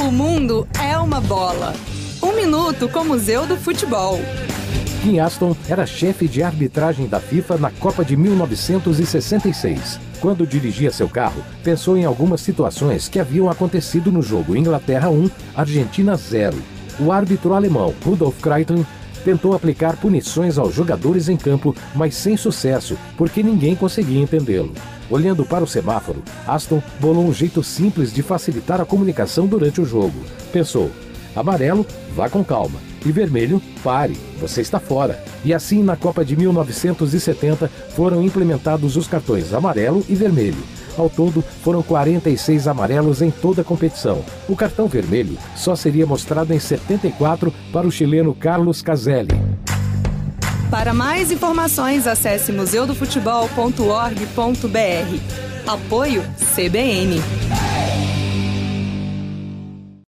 O mundo é uma bola. Um minuto com o Museu do Futebol. Kim Aston era chefe de arbitragem da FIFA na Copa de 1966. Quando dirigia seu carro, pensou em algumas situações que haviam acontecido no jogo Inglaterra 1, Argentina 0. O árbitro alemão Rudolf Kreiton tentou aplicar punições aos jogadores em campo, mas sem sucesso, porque ninguém conseguia entendê-lo. Olhando para o semáforo, Aston bolou um jeito simples de facilitar a comunicação durante o jogo. Pensou: amarelo, vá com calma. E vermelho, pare, você está fora. E assim, na Copa de 1970, foram implementados os cartões amarelo e vermelho. Ao todo, foram 46 amarelos em toda a competição. O cartão vermelho só seria mostrado em 74 para o chileno Carlos Caselli. Para mais informações, acesse museudofutebol.org.br. Apoio CBN.